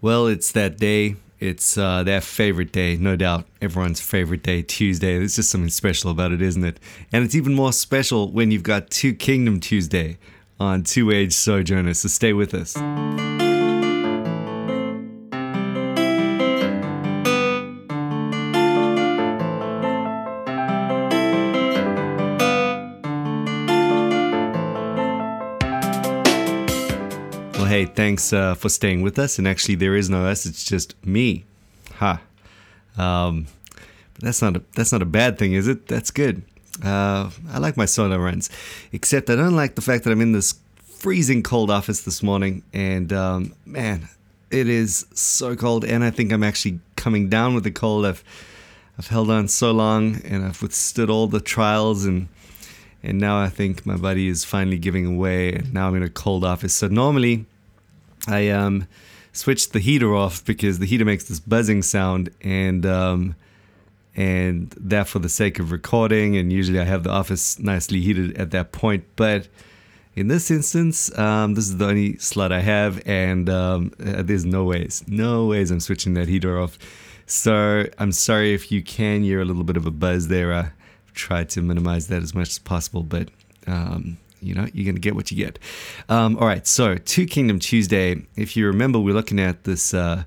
Well, it's that day. It's uh, their favorite day, no doubt. Everyone's favorite day, Tuesday. There's just something special about it, isn't it? And it's even more special when you've got Two Kingdom Tuesday on Two Age Sojourner. So stay with us. Thanks uh, for staying with us. And actually, there is no us; it's just me. Ha. Um, but that's not a, that's not a bad thing, is it? That's good. Uh, I like my solo runs, except I don't like the fact that I'm in this freezing cold office this morning, and um, man, it is so cold. And I think I'm actually coming down with the cold. I've I've held on so long, and I've withstood all the trials and and now I think my body is finally giving away, and now I'm in a cold office. So normally, I um, switched the heater off because the heater makes this buzzing sound, and um, and that for the sake of recording. And usually, I have the office nicely heated at that point, but in this instance, um, this is the only slot I have, and um, uh, there's no ways, no ways I'm switching that heater off. So I'm sorry if you can hear a little bit of a buzz there. Uh, tried to minimize that as much as possible, but um, you know, you're going to get what you get. Um, all right, so Two Kingdom Tuesday. If you remember, we're looking at this uh,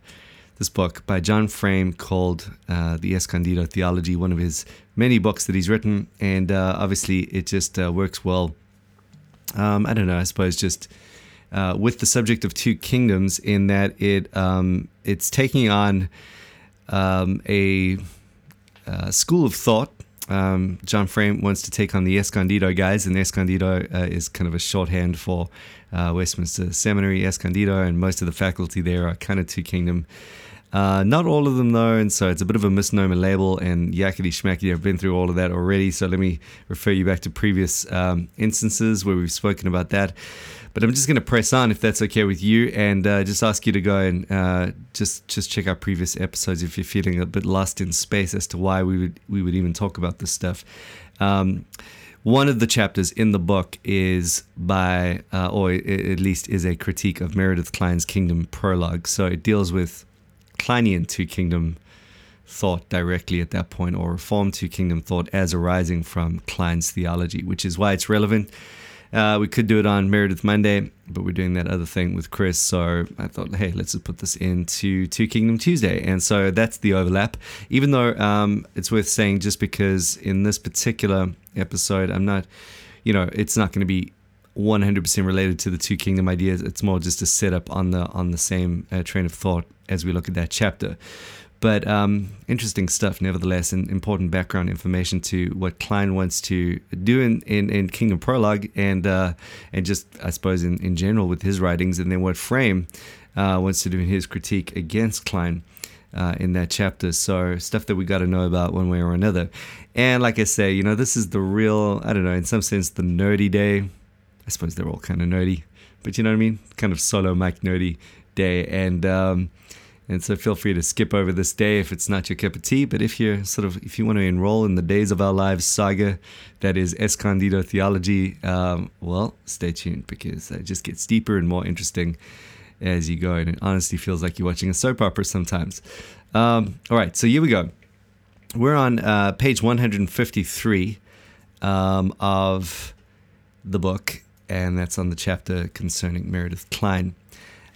this book by John Frame called uh, The Escondido Theology, one of his many books that he's written, and uh, obviously it just uh, works well. Um, I don't know. I suppose just. Uh, with the subject of two kingdoms, in that it um, it's taking on um, a, a school of thought um, John Frame wants to take on the Escondido guys, and Escondido uh, is kind of a shorthand for uh, Westminster Seminary Escondido, and most of the faculty there are kind of Two Kingdom. Uh, not all of them though, and so it's a bit of a misnomer label. And yakety schmackety, I've been through all of that already. So let me refer you back to previous um, instances where we've spoken about that. But I'm just going to press on if that's okay with you, and uh, just ask you to go and uh, just just check out previous episodes if you're feeling a bit lost in space as to why we would we would even talk about this stuff. Um, one of the chapters in the book is by, uh, or at least is a critique of Meredith Kline's Kingdom Prologue. So it deals with Klinean two kingdom thought directly at that point, or Reformed two kingdom thought as arising from Kline's theology, which is why it's relevant. Uh, we could do it on Meredith Monday, but we're doing that other thing with Chris. So I thought, hey, let's just put this into Two Kingdom Tuesday. And so that's the overlap. Even though um, it's worth saying, just because in this particular episode, I'm not, you know, it's not going to be 100% related to the two kingdom ideas. It's more just a setup on the on the same uh, train of thought as we look at that chapter. But um, interesting stuff, nevertheless, and important background information to what Kline wants to do in, in, in Kingdom Prologue and uh, and just, I suppose, in, in general with his writings, and then what Frame uh, wants to do in his critique against Kline. Uh, in that chapter. So, stuff that we got to know about one way or another. And like I say, you know, this is the real, I don't know, in some sense, the nerdy day. I suppose they're all kind of nerdy, but you know what I mean? Kind of solo mic nerdy day. And, um, and so feel free to skip over this day if it's not your cup of tea. But if you're sort of, if you want to enroll in the Days of Our Lives saga, that is Escondido Theology, um, well, stay tuned because it just gets deeper and more interesting as you go. And it honestly feels like you're watching a soap opera sometimes. Um, all right, so here we go. We're on uh, page 153 um, of the book, and that's on the chapter concerning Meredith Kline.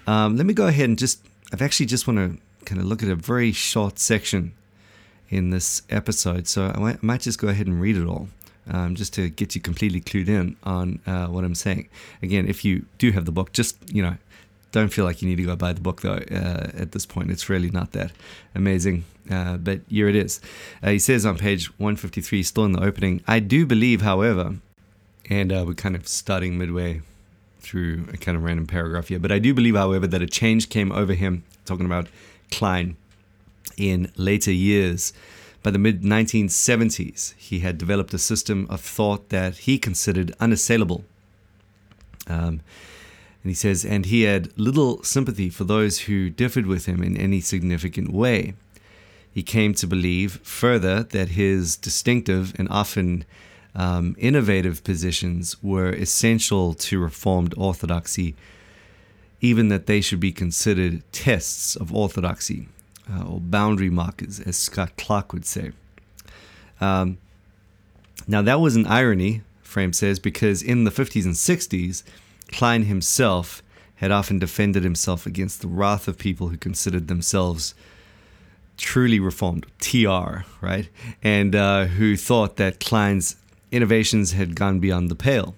Um, let me go ahead and just I've actually just want to kind of look at a very short section in this episode, so I might, I might just go ahead and read it all. Um, just to get you completely clued in on uh, what I'm saying. Again, if you do have the book, just you know, don't feel like you need to go buy the book though. Uh, at this point, it's really not that amazing. Uh, but here it is. Uh, he says on page 153, still in the opening. I do believe, however, and uh, we're kind of starting midway through a kind of random paragraph here. But I do believe, however, that a change came over him, talking about Kline, in later years. By the mid 1970s, he had developed a system of thought that he considered unassailable. Um, and he says, and he had little sympathy for those who differed with him in any significant way. He came to believe further that his distinctive and often um, innovative positions were essential to Reformed orthodoxy, even that they should be considered tests of orthodoxy uh, or boundary markers, as Scott Clark would say. Um, now, that was an irony, Frame says, because in the 50s and 60s, Kline himself had often defended himself against the wrath of people who considered themselves truly reformed, TR, right? And uh, who thought that Kline's innovations had gone beyond the pale.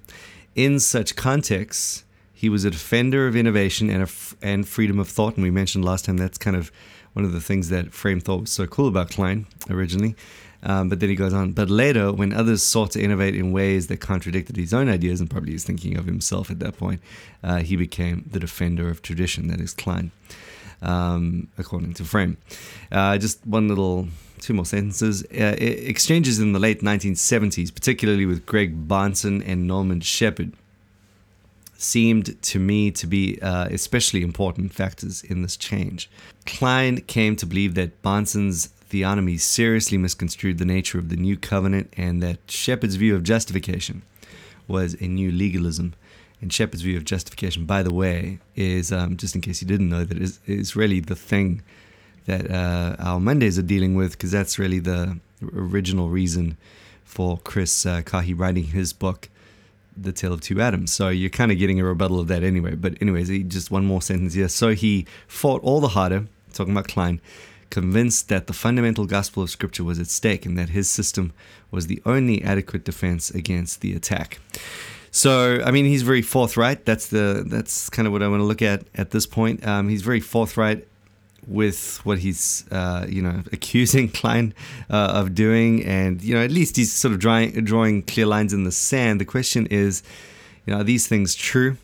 In such contexts, he was a defender of innovation and, and freedom of thought. And we mentioned last time that's kind of one of the things that Frame thought was so cool about Kline originally. Um, but then he goes on. But later, when others sought to innovate in ways that contradicted his own ideas, and probably he's thinking of himself at that point, uh, he became the defender of tradition, that is Kline, um, according to Frame. Uh, just one little, two more sentences. Uh, exchanges in the late 1970s, particularly with Greg Bahnsen and Norman Shepherd, seemed to me to be uh, especially important factors in this change. Kline came to believe that Bahnsen's theonomy seriously misconstrued the nature of the new covenant and that Shepherd's view of justification was a new legalism. And Shepherd's view of justification, by the way, is um, just in case you didn't know, that is, is really the thing that uh, our Mondays are dealing with, because that's really the original reason for Chris uh, Kahi writing his book, The Tale of Two Adams. So you're kind of getting a rebuttal of that anyway. But, anyways, he, just one more sentence here. So he fought all the harder, talking about Kline, convinced that the fundamental gospel of Scripture was at stake and that his system was the only adequate defense against the attack. So, I mean, he's very forthright. That's the that's kind of what I want to look at at this point. Um, he's very forthright with what he's uh, you know accusing Kline uh, of doing, and you know at least he's sort of drawing drawing clear lines in the sand. The question is, you know, are these things true?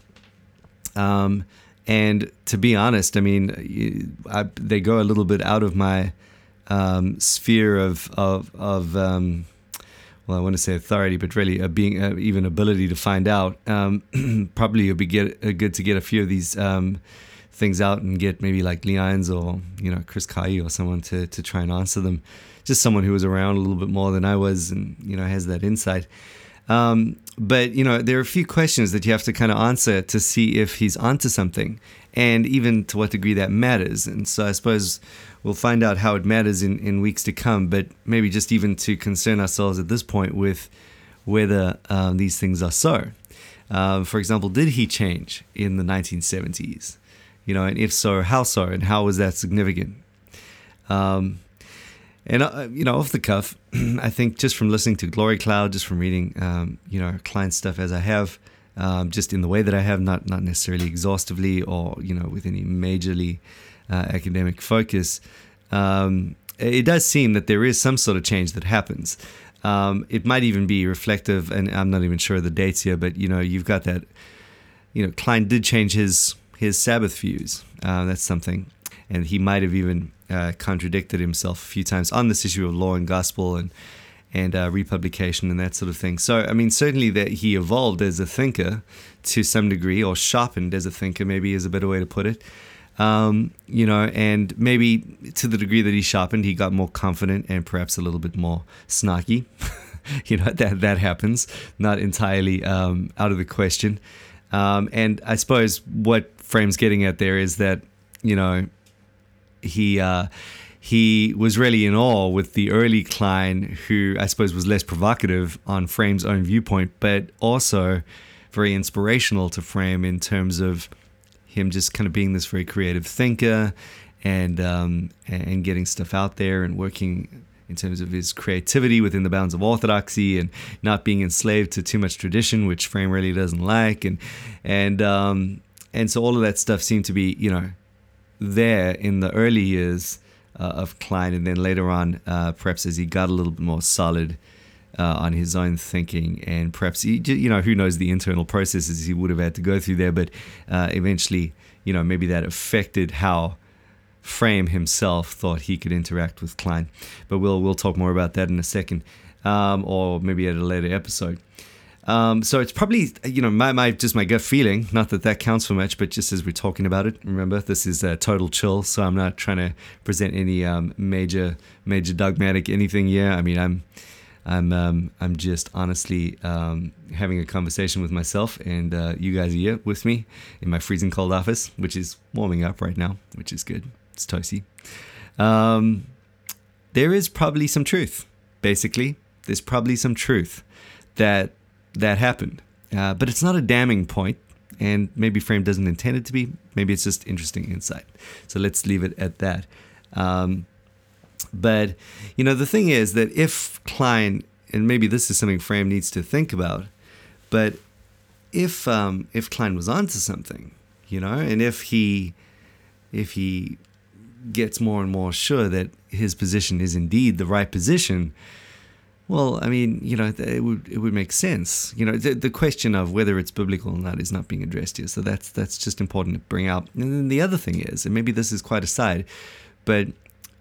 Um, and to be honest, I mean, I, they go a little bit out of my um, sphere of of, of um, well, I want to say authority, but really being uh, even ability to find out. Um, probably it'd be get, uh, good to get a few of these um, things out and get maybe like Leons or you know Chris Kahi or someone to to try and answer them. Just someone who was around a little bit more than I was, and you know has that insight. Um, but you know, there are a few questions that you have to kind of answer to see if he's onto something, and even to what degree that matters. And so I suppose we'll find out how it matters in, in weeks to come. But maybe just even to concern ourselves at this point with whether um, these things are so. Uh, for example, did he change in the 1970s? You know, and if so, how so, and how was that significant? Um, and uh, you know, off the cuff, I think just from listening to Glory Cloud, just from reading, um, you know, client stuff as I have, um, just in the way that I have, not not necessarily exhaustively or you know with any majorly uh, academic focus. Um, it does seem that there is some sort of change that happens. Um, it might even be reflective, and I'm not even sure of the dates here, but you know, you've got that. You know, Kline did change his his Sabbath views. Uh, that's something, and he might have even uh, contradicted himself a few times on this issue of law and gospel and and uh, republication and that sort of thing. So, I mean, certainly that he evolved as a thinker to some degree, or sharpened as a thinker, maybe is a better way to put it. Um, you know, and maybe to the degree that he sharpened, he got more confident and perhaps a little bit more snarky. you know, that that happens, not entirely um, out of the question. Um, and I suppose what Frame's getting at there is that, you know, he uh, he was really in awe with the early Kline, who I suppose was less provocative on Frame's own viewpoint, but also very inspirational to Frame in terms of him just kind of being this very creative thinker and um, and getting stuff out there and working in terms of his creativity within the bounds of orthodoxy and not being enslaved to too much tradition, which Frame really doesn't like, and and um, and so all of that stuff seemed to be you know there in the early years uh, of Kline, and then later on, uh, perhaps as he got a little bit more solid uh, on his own thinking, and perhaps he, you know, who knows the internal processes he would have had to go through there, but uh, eventually, you know, maybe that affected how Frame himself thought he could interact with Kline. But we'll we'll talk more about that in a second, um, or maybe at a later episode. Um, so it's probably you know my, my just my gut feeling. Not that that counts for much, but just as we're talking about it, remember this is a total chill. So I'm not trying to present any um, major major dogmatic anything. Yeah, I mean I'm I'm um, I'm just honestly um, having a conversation with myself, and uh, you guys are here with me in my freezing cold office, which is warming up right now, which is good. It's toasty. Um, there is probably some truth. Basically, there's probably some truth that that happened, uh, but it's not a damning point, and maybe Frame doesn't intend it to be. Maybe it's just interesting insight. So let's leave it at that. Um, but, you know, the thing is that if Kline, and maybe this is something Frame needs to think about, but if um, if Kline was onto something, you know, and if he if he gets more and more sure that his position is indeed the right position, well, I mean, you know, it would it would make sense. You know, the, the question of whether it's biblical or not is not being addressed here. So that's that's just important to bring up. And then the other thing is, and maybe this is quite aside, but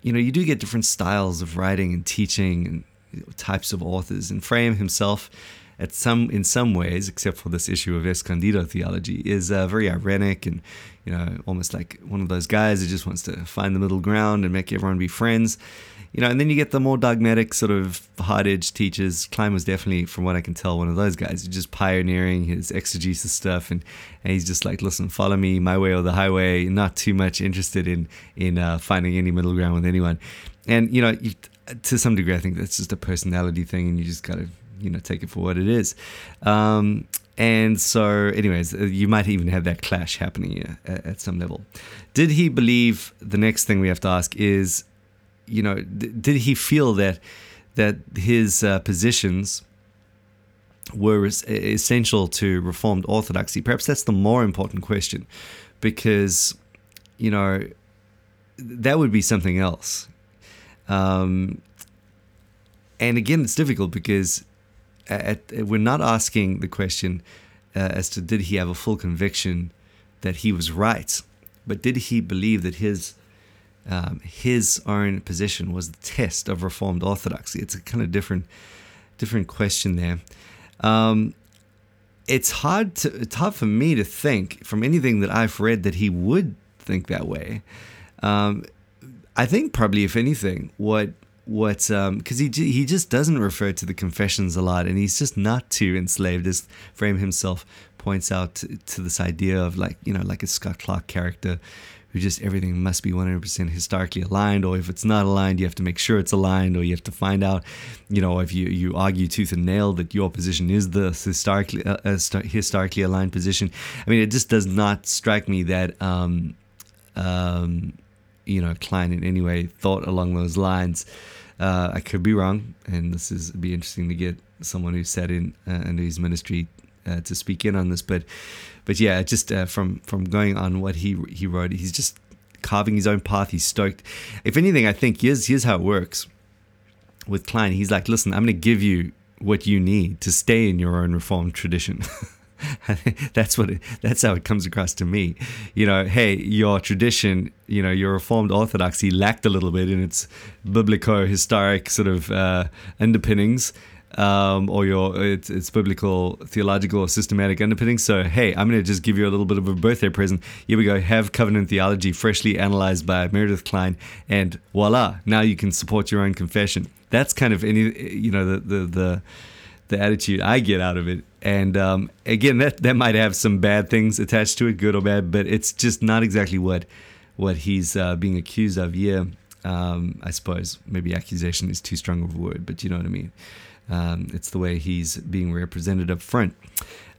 you know, you do get different styles of writing and teaching and types of authors. And Frame himself, at some in some ways, except for this issue of escondido theology, is uh, very irenic and you know almost like one of those guys who just wants to find the middle ground and make everyone be friends you know, and then you get the more dogmatic sort of hard edge teachers. Kline was definitely, from what I can tell, one of those guys. He's just pioneering his exegesis stuff, and, and he's just like, listen, follow me, my way or the highway. Not too much interested in in uh, finding any middle ground with anyone. And you know, you, to some degree, I think that's just a personality thing, and you just gotta you know take it for what it is. Um, and so, anyways, uh, you might even have that clash happening at, at some level. Did he believe? The next thing we have to ask is you know, did he feel that that his uh, positions were essential to Reformed Orthodoxy? Perhaps that's the more important question, because you know that would be something else. Um, and again, it's difficult because at, we're not asking the question uh, as to did he have a full conviction that he was right, but did he believe that his um, his own position was the test of Reformed orthodoxy. It's a kind of different, different question there. Um, it's hard to it's hard for me to think from anything that I've read that he would think that way. Um, I think probably if anything, what what because um, he he just doesn't refer to the confessions a lot, and he's just not too enslaved as Frame himself points out to, to this idea of like you know like a Scott Clark character who just everything must be 100% historically aligned or if it's not aligned you have to make sure it's aligned or you have to find out you know if you, you argue tooth and nail that your position is the historically uh, uh historically aligned position. I mean it just does not strike me that um, um, you know Kline in any way thought along those lines uh, i could be wrong and this is be interesting to get someone who sat in uh, under his ministry uh, to speak in on this, but but yeah, just uh, from from going on what he he wrote, he's just carving his own path. He's stoked. If anything, I think here's here's how it works with Kline. He's like, listen, I'm going to give you what you need to stay in your own reformed tradition. that's what it, that's how it comes across to me. You know, hey, your tradition, you know, your Reformed Orthodoxy lacked a little bit in its biblical historic sort of uh, underpinnings um, or your it's, it's biblical, theological, systematic underpinnings. So, hey, I'm going to just give you a little bit of a birthday present. Here we go. Have covenant theology freshly analyzed by Meredith Kline, and voila! Now you can support your own confession. That's kind of any you know the the the, the attitude I get out of it. And um, again, that that might have some bad things attached to it, good or bad, but it's just not exactly what what he's uh, being accused of. Yeah, um, I suppose maybe accusation is too strong of a word, but you know what I mean. Um, it's the way he's being represented up front.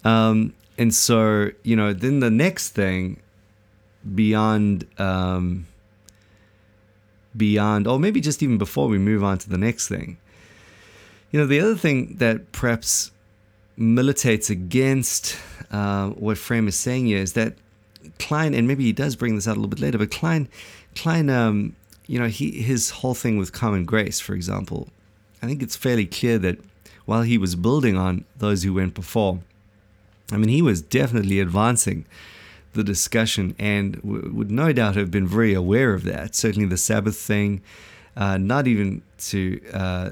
Um, and so, you know, then the next thing beyond, um, beyond, or maybe just even before we move on to the next thing, you know, the other thing that perhaps militates against uh, what Frame is saying here is that Kline, and maybe he does bring this out a little bit later, but Kline, Kline, um, you know, he his whole thing with common grace, for example, I think it's fairly clear that while he was building on those who went before, I mean, he was definitely advancing the discussion and w- would no doubt have been very aware of that. Certainly the Sabbath thing, uh, not even to uh,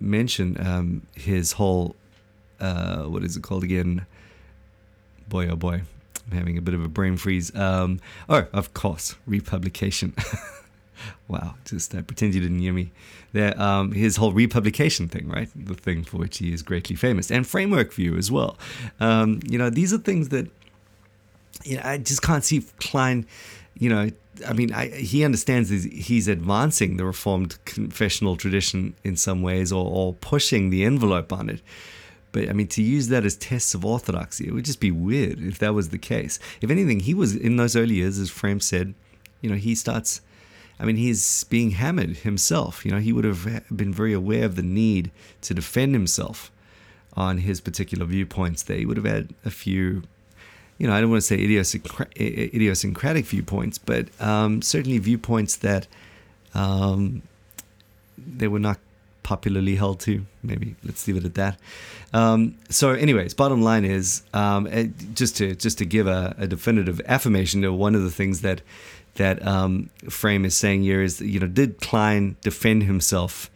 mention um, his whole, uh, what is it called again? Boy, oh boy, I'm having a bit of a brain freeze. Um, oh, of course, republication. wow, just uh, pretend you didn't hear me. There, um, his whole republication thing, right? The thing for which he is greatly famous, and framework view as well. Um, you know, these are things that you know, I just can't see Kline. You know, I mean, I, he understands he's, advancing the Reformed confessional tradition in some ways, or, or pushing the envelope on it. But I mean, to use that as tests of orthodoxy, it would just be weird if that was the case. If anything, he was in those early years, as Frame said, you know, he starts I mean, he's being hammered himself. You know, he would have been very aware of the need to defend himself on his particular viewpoints there. He would have had a few, you know, I don't want to say idiosyncratic viewpoints, but um, certainly viewpoints that um, they were not popularly held to. Maybe let's leave it at that. Um, so, anyways, bottom line is um, eh, just to just to give a, a definitive affirmation to one of the things that that um, Frame is saying here is, you know, did Kline defend himself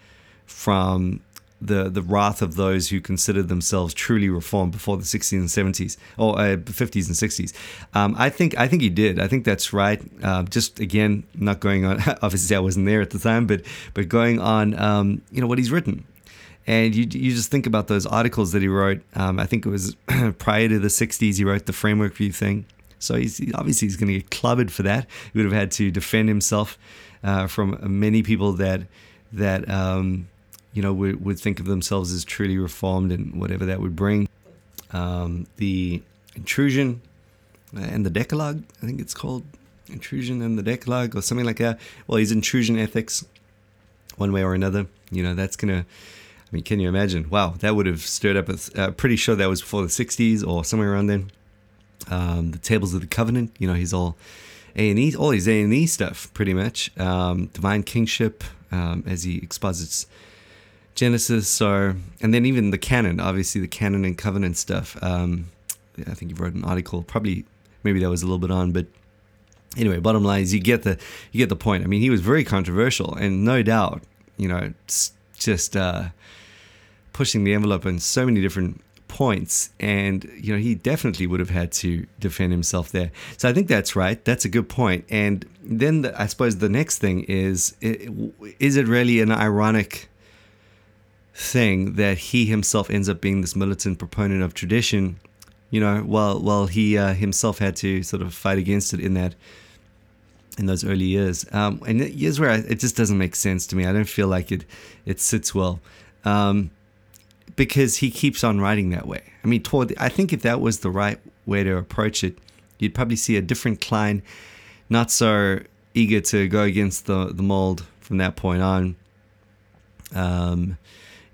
from the the wrath of those who considered themselves truly reformed before the 60s and 70s or uh, 50s and 60s. Um, I think I think he did. I think that's right. Uh, just again, not going on. Obviously, I wasn't there at the time, but but going on, um, you know, what he's written. And you, you just think about those articles that he wrote. Um, I think it was prior to the 60s. He wrote the framework view thing. So he's obviously he's going to get clubbed for that. He would have had to defend himself uh, from many people that that um, you know would, would think of themselves as truly reformed and whatever that would bring. Um, the intrusion and the Decalogue, I think it's called intrusion and the Decalogue or something like that. Well, his intrusion ethics, one way or another. You know that's gonna. I mean, can you imagine? Wow, that would have stirred up. A, uh, pretty sure that was before the '60s or somewhere around then um, the Tables of the Covenant. You know, he's all A and E, all his A and E stuff, pretty much. Um, Divine Kingship, um, as he exposits Genesis. So, and then even the canon, obviously the canon and covenant stuff. Um, I think you've wrote an article, probably maybe that was a little bit on, but anyway, bottom line is you get the you get the point. I mean, he was very controversial, and no doubt, you know, just uh, pushing the envelope on so many different points and you know he definitely would have had to defend himself there so i think that's right that's a good point. point and then the, i suppose the next thing is is it really an ironic thing that he himself ends up being this militant proponent of tradition you know while while he uh, himself had to sort of fight against it in that in those early years um, and years where I, it just doesn't make sense to me i don't feel like it it sits well um, because he keeps on writing that way. I mean, toward the, I think if that was the right way to approach it, you'd probably see a different Kline, not so eager to go against the the mold from that point on. Um,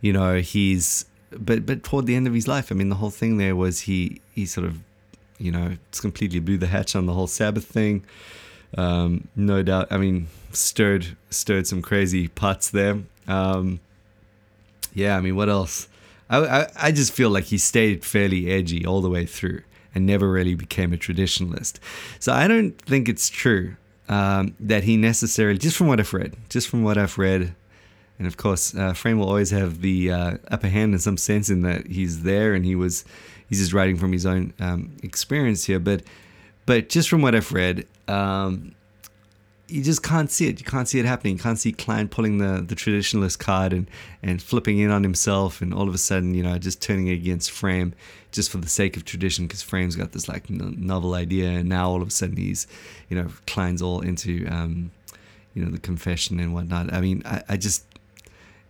you know, he's but but toward the end of his life, I mean, the whole thing there was he he sort of, you know, completely blew the hatch on the whole Sabbath thing. Um, no doubt, I mean, stirred stirred some crazy pots there. Um, yeah, I mean, what else? I, I, I just feel like he stayed fairly edgy all the way through and never really became a traditionalist. So I don't think it's true um, that he necessarily, just from what I've read, just from what I've read, and of course, uh, Frame will always have the uh, upper hand in some sense in that he's there and he was, he's just writing from his own um, experience here. But, but just from what I've read, um, you just can't see it. You can't see it happening. You can't see Kline pulling the, the traditionalist card and, and flipping in on himself and all of a sudden, you know, just turning against Frame just for the sake of tradition because Frame's got this like novel idea and now all of a sudden he's, you know, Kline's all into, um, you know, the confession and whatnot. I mean, I, I just,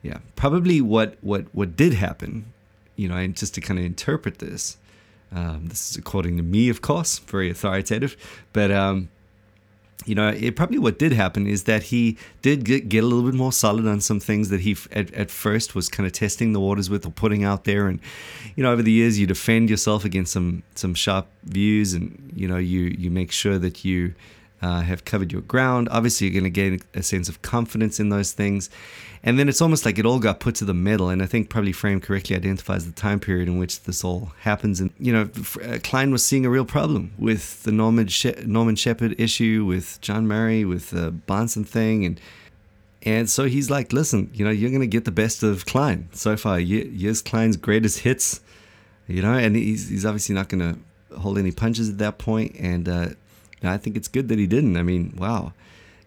yeah, probably what, what, what did happen, you know, and just to kind of interpret this, um, this is according to me, of course, very authoritative, but, um, you know, it probably what did happen is that he did get, get a little bit more solid on some things that he at, at first was kind of testing the waters with or putting out there. And, you know, over the years, you defend yourself against some, some sharp views and, you know, you, you make sure that you uh, have covered your ground. Obviously, you're going to gain a sense of confidence in those things. And then it's almost like it all got put to the middle. And I think probably Frame correctly identifies the time period in which this all happens. And, you know, uh, Kline was seeing a real problem with the Norman, she- Norman Shepherd issue, with John Murray, with the Bahnsen thing. And, and so he's like, listen, you know, you're going to get the best of Kline so far. Here's Kline's greatest hits, you know, and he's, he's obviously not going to hold any punches at that point. And uh, I think it's good that he didn't. I mean, wow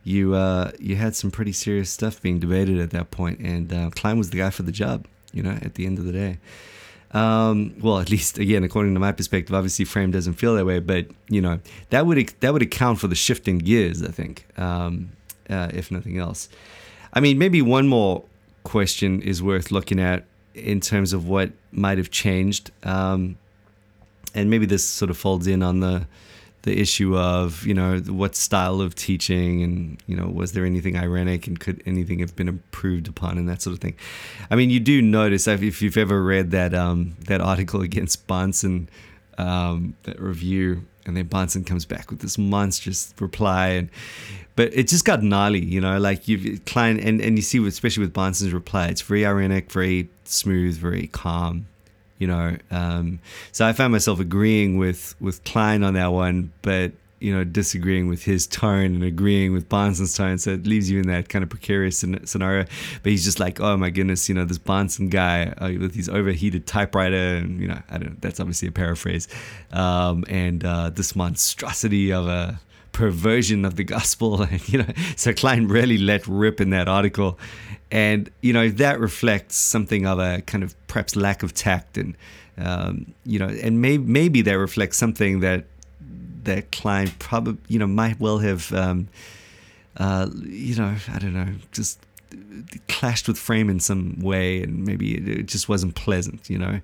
you uh, you had some pretty serious stuff being debated at that point, and uh, Kline was the guy for the job. You know, at the end of the day. Um, well, at least again, according to my perspective, obviously Frame doesn't feel that way, but you know that would that would account for the shifting gears. I think, um, uh, if nothing else. I mean, maybe one more question is worth looking at in terms of what might have changed, um, and maybe this sort of folds in on the the issue of you know what style of teaching and you know was there anything irenic and could anything have been improved upon and that sort of thing. I mean, you do notice if you've ever read that um, that article against Bahnsen, um, that review, and then Bahnsen comes back with this monstrous reply and. But it just got gnarly, you know. Like you, Kline, and, and you see, especially with Bahnsen's reply, it's very ironic, very smooth, very calm you know. Um, so I found myself agreeing with with Kline on that one, but you know, disagreeing with his tone and agreeing with Bahnsen's tone. So it leaves you in that kind of precarious scenario. But he's just like, oh my goodness, you know, this Bahnsen guy uh, with his overheated typewriter, and you know, I don't. That's obviously a paraphrase, um, and uh, this monstrosity of a perversion of the gospel. And, you know, so Kline really let rip in that article. And, you know, that reflects something of a kind of perhaps lack of tact and, um, you know, and may, maybe that reflects something that, that Kline probably, you know, might well have, um, uh, you know, I don't know, just clashed with Frame in some way, and maybe it, just wasn't pleasant, you know.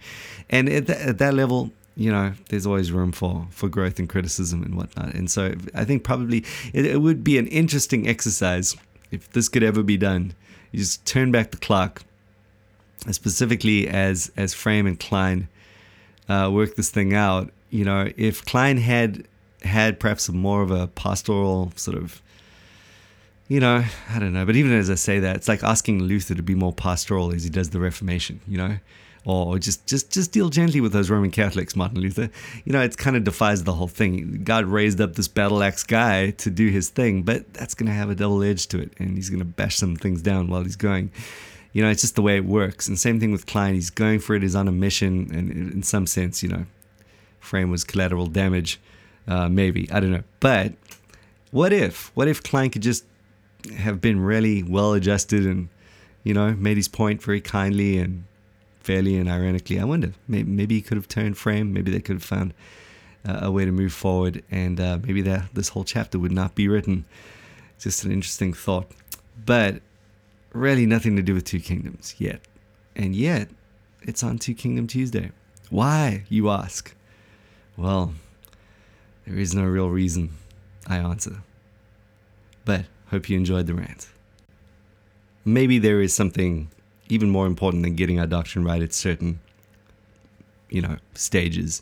And at, th- at that level, you know, there's always room for for growth and criticism and whatnot. And so I think probably it, it would be an interesting exercise if this could ever be done. You just turn back the clock, specifically as as Frame and Kline uh, work this thing out. You know, if Kline had had perhaps more of a pastoral sort of you know, I don't know. But even as I say that, it's like asking Luther to be more pastoral as he does the Reformation, you know? Or just just just deal gently with those Roman Catholics, Martin Luther. You know, it kind of defies the whole thing. God raised up this battle axe guy to do his thing, but that's going to have a double edge to it, and he's going to bash some things down while he's going. You know, it's just the way it works. And same thing with Kline. He's going for it. He's on a mission, and in some sense, you know, frame was collateral damage. Uh, maybe I don't know, but what if? What if Kline could just have been really well adjusted and you know made his point very kindly and fairly and irenically. I wonder, maybe, he could have turned frame. Maybe they could have found uh, a way to move forward, and uh, maybe that this whole chapter would not be written. Just an interesting thought, but really nothing to do with Two Kingdoms yet, and yet it's on Two Kingdom Tuesday. Why, you ask? Well, there is no real reason. I answer, but hope you enjoyed the rant. Maybe there is something even more important than getting our doctrine right at certain, you know, stages.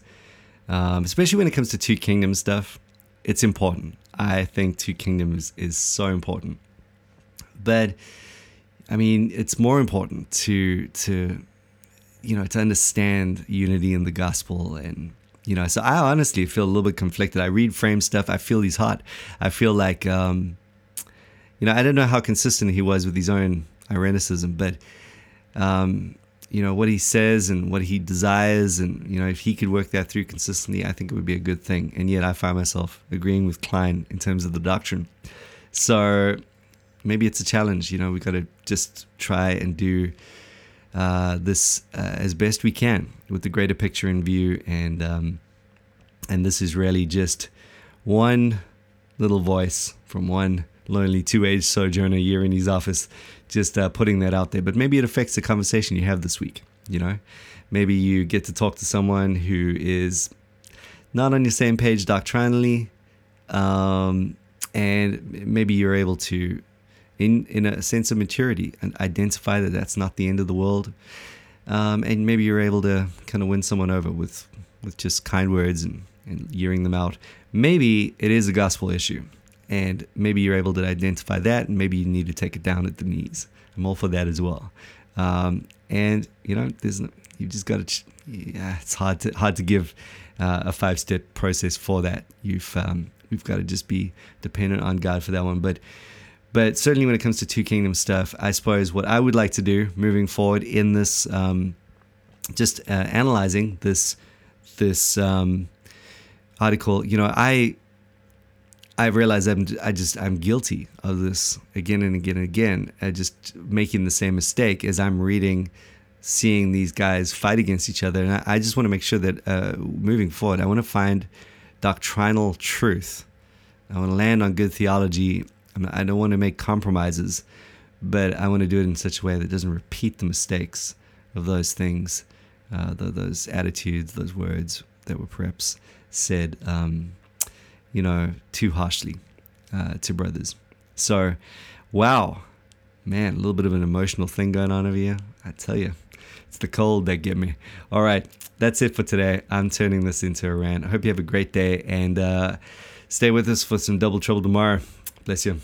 Um, especially when it comes to two kingdoms stuff, it's important. I think two kingdoms is so important. But I mean, it's more important to to you know to understand unity in the gospel and you know. So I honestly feel a little bit conflicted. I read frame stuff. I feel he's hot. I feel like um, you know I don't know how consistent he was with his own irenicism, but um, you know what he says and what he desires. And you know if he could work that through consistently i think it would be a good thing. And yet i find myself agreeing with Kline in terms of the doctrine. So maybe it's a challenge. You know we got to just try and do uh, this uh, as best we can with the greater picture in view. And um, and this is really just one little voice from one lonely two-age sojourner year in his office just uh, putting that out there. But maybe it affects the conversation you have this week. You know, maybe you get to talk to someone who is not on your same page doctrinally, um, and maybe you're able to, in in a sense of maturity, and identify that that's not the end of the world, um, and maybe you're able to kind of win someone over with with just kind words and and hearing them out. Maybe it is a gospel issue and maybe you're able to identify that and maybe you need to take it down at the knees. I'm all for that as well. Um, and you know there's you've just got to yeah it's hard to hard to give uh, a five step process for that. You've um, we've got to just be dependent on god for that one. But but certainly when it comes to two kingdom stuff i suppose what i would like to do moving forward in this um, just uh, analyzing this this um, article you know i I realize I'm I just I'm guilty of this again and again and again. I just making the same mistake as I'm reading, seeing these guys fight against each other, and I, I just want to make sure that uh, moving forward, I want to find doctrinal truth. I want to land on good theology. I don't want to make compromises, but I want to do it in such a way that doesn't repeat the mistakes of those things, uh, those attitudes, those words that were perhaps said. Um, you know, too harshly uh, to brothers. So, wow, man, a little bit of an emotional thing going on over here. I tell you, it's the cold that get me. All right, that's it for today. I'm turning this into a rant. I hope you have a great day and uh, stay with us for some double trouble tomorrow. Bless you.